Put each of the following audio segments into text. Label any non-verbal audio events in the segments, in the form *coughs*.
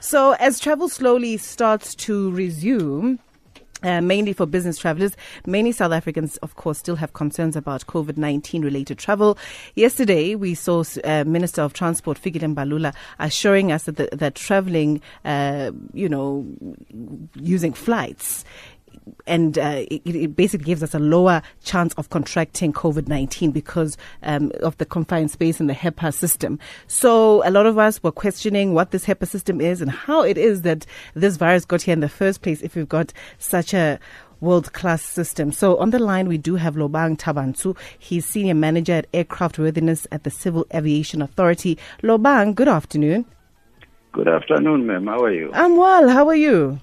So, as travel slowly starts to resume, uh, mainly for business travelers. Many South Africans, of course, still have concerns about COVID 19 related travel. Yesterday, we saw uh, Minister of Transport, Fikile Mbalula, assuring us that, the, that traveling, uh, you know, using flights and uh, it, it, basically gives us a lower chance of contracting COVID 19 because um, of the confined space in the HEPA system. So a lot of us were questioning what this HEPA system is and how it is that this virus got here in the first place if we've got such a world class system. So on the line, we do have Lobang Thabantso. He's senior manager at aircraft worthiness at the Civil Aviation Authority. Lobang, good afternoon. Good afternoon, ma'am. How are you? I'm well. How are you?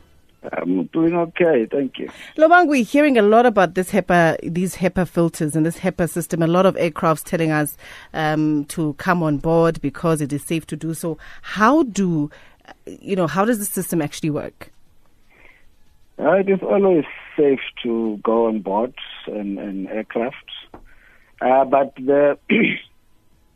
I'm doing okay, thank you. Lobang, we're hearing a lot about this HEPA, these HEPA filters and this HEPA system. A lot of aircrafts telling us um, to come on board because it is safe to do so. How do, you know, how does the system actually work? Uh, it is always safe to go on board an, an aircraft, uh, but the *coughs*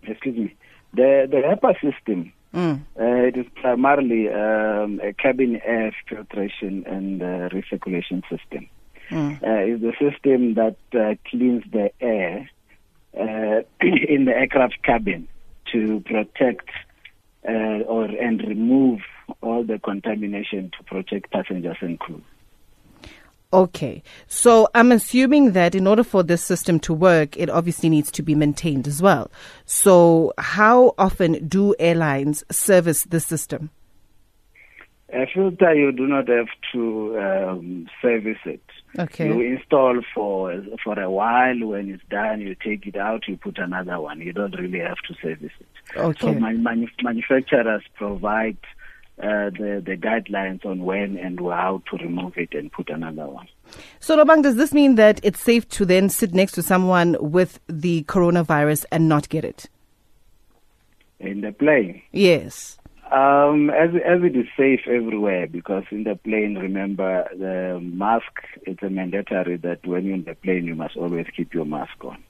excuse me, the the HEPA system Mm. Uh, it is primarily um, a cabin air filtration and uh, recirculation system. Mm. Uh, it's the system that uh, cleans the air uh, *clears throat* in the aircraft cabin to protect uh, or and remove all the contamination to protect passengers and crew. Okay. So I'm assuming that in order for this system to work, it obviously needs to be maintained as well. So how often do airlines service the system? A filter, you do not have to um, service it. Okay. You install for for a while. When it's done, you take it out. You put another one. You don't really have to service it. Okay. So manu- manufacturers provide uh, the, the guidelines on when and how to remove it and put another one. So, Lobang, does this mean that it's safe to then sit next to someone with the coronavirus and not get it? In the plane? Yes. Um, as, as it is safe everywhere, because in the plane, remember, the mask, it's a mandatory that when you're in the plane, you must always keep your mask on.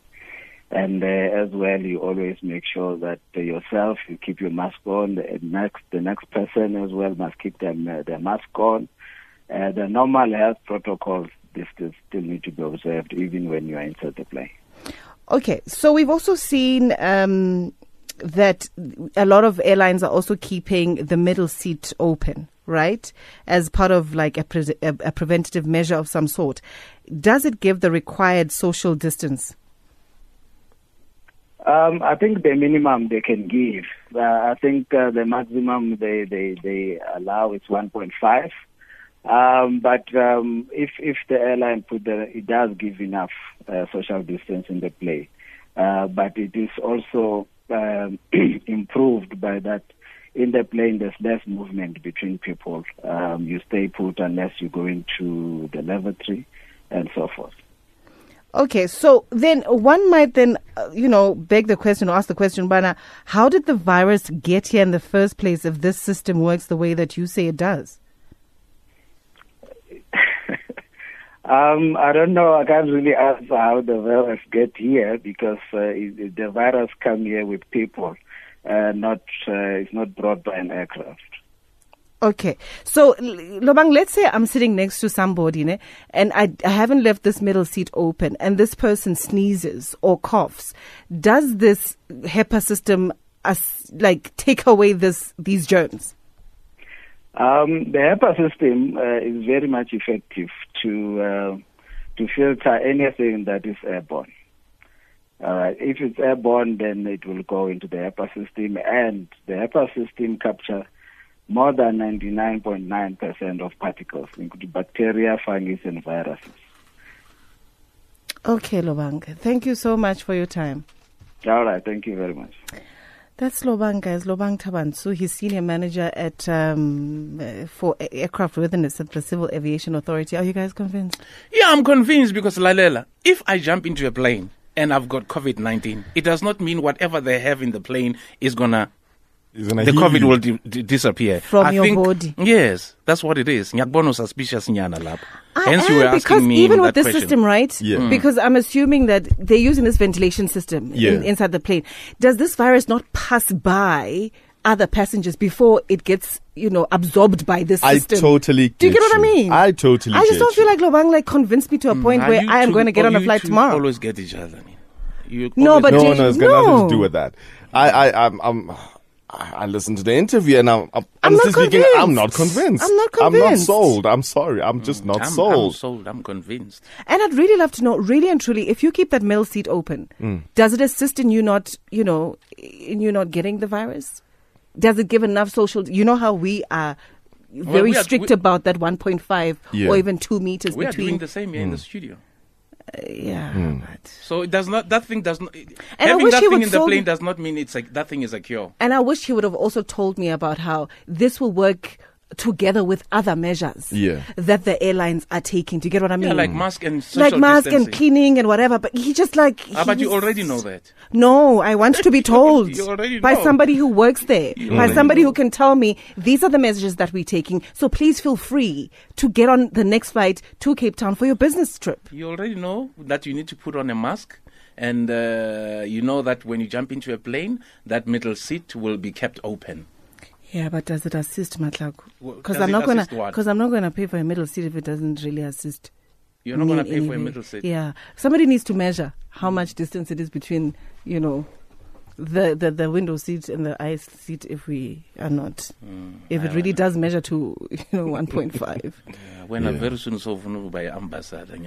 And uh, as well, you always make sure that uh, yourself you keep your mask on. The next, the next person as well must keep them uh, their mask on. Uh, the normal health protocols this still, still need to be observed even when you are inside the plane. Okay, so we've also seen um, that a lot of airlines are also keeping the middle seat open, right, as part of like a, pre- a, a preventative measure of some sort. Does it give the required social distance? Um, I think the minimum they can give. Uh, I think uh, the maximum they, they, they allow is 1.5. Um, but um, if if the airline put the, it does give enough uh, social distance in the play, uh, but it is also um, *clears throat* improved by that in the plane there's less movement between people. Um, you stay put unless you go into the lavatory and so forth. Okay, so then one might then, uh, you know, beg the question or ask the question, Bana, how did the virus get here in the first place if this system works the way that you say it does? *laughs* um, I don't know. I can't really answer how the virus get here because uh, the virus come here with people, uh, not uh, it's not brought by an aircraft. Okay. So, Lobang, let's say I'm sitting next to somebody ne, and I, I haven't left this middle seat open and this person sneezes or coughs. Does this HEPA system as, like take away this these germs? Um, the HEPA system uh, is very much effective to uh, to filter anything that is airborne. If it's airborne, then it will go into the HEPA system, and the HEPA system capture more than 99.9% of particles, including bacteria, fungus, and viruses. Okay, Lobang. Thank you so much for your time. All right. Thank you very much. That's Lobang, guys. Lobang Thabantso. He's senior manager at um, uh, for aircraft worthiness at the Civil Aviation Authority. Are you guys convinced? Yeah, I'm convinced because Lalela, if I jump into a plane and I've got COVID 19, it does not mean whatever they have in the plane is going to the COVID will di- di- disappear from I your think, body. Yes, that's what it is. Ngiyakubona suspicious nyana lapho. Ah, Hence, I you eh, were am, asking because me even with that this question. system, right? Yeah. Mm. Because I'm assuming that they're using this ventilation system Yeah. in, inside the plane. Does this virus not pass by other passengers before it gets, you know, absorbed by this system. I system. totally Do you get get what I you. mean? I totally I just get don't feel you. like Lobang like convinced me to a mm, point Are where I am going to get on a flight two tomorrow. Always get each other. You No, but get no, Jay- no, it's got nothing to no. do with that. I, I, I'm, I'm, I I listened to the interview and I'm, I'm I'm honestly not speaking, I'm not convinced. convinced. I'm not I'm not sold. I'm sorry. I'm just not I'm, I'm sold. sold. I'm convinced. And I'd really love to know, really and truly, if you keep that middle seat open, Mm. does it assist in you not, you know, in you not getting the virus? Does it give enough social? You know how we are very we are- strict we- about that 1.5 Yeah. or even two meters We are between. doing the same here in the Mm. studio. Yeah, hmm. but- So it does not. That thing does not. I having wish that he thing in the solve- plane does not mean it's like that thing is a cure. And I wish he would have also told me about how this will work together with other measures Yeah. that the airlines are taking. Do you get what I mean? Yeah, like mask and social like mask and cleaning and whatever. But he just like. Ah, but you already know that. No, I want to be told *laughs* You already by somebody who works there, You by somebody know. who can tell me these are the messages that we're taking. So please feel free to get on the next flight to Cape Town for your business trip. You already know that you need to put on a mask, and uh, you know that when you jump into a plane, that middle seat will be kept open. Yeah, but does it assist Matlaku? Well, Because does I'm not gonna because I'm not gonna pay for a middle seat if it doesn't really assist. You're not going to pay any for a middle seat. Yeah, somebody needs to measure how much distance it is between you know the the, the window seat and the aisle seat if we are not Mm, if it I- really does measure to *laughs* you know 1.5. *laughs* Yeah, when Yeah. I very soon sofuna ukuba ambassador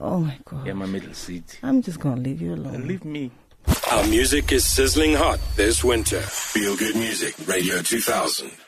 oh my god. Yeah, my middle seat. I'm just gonna leave you alone. Leave me. Our music is sizzling hot this winter. Feel good music, Radio 2000.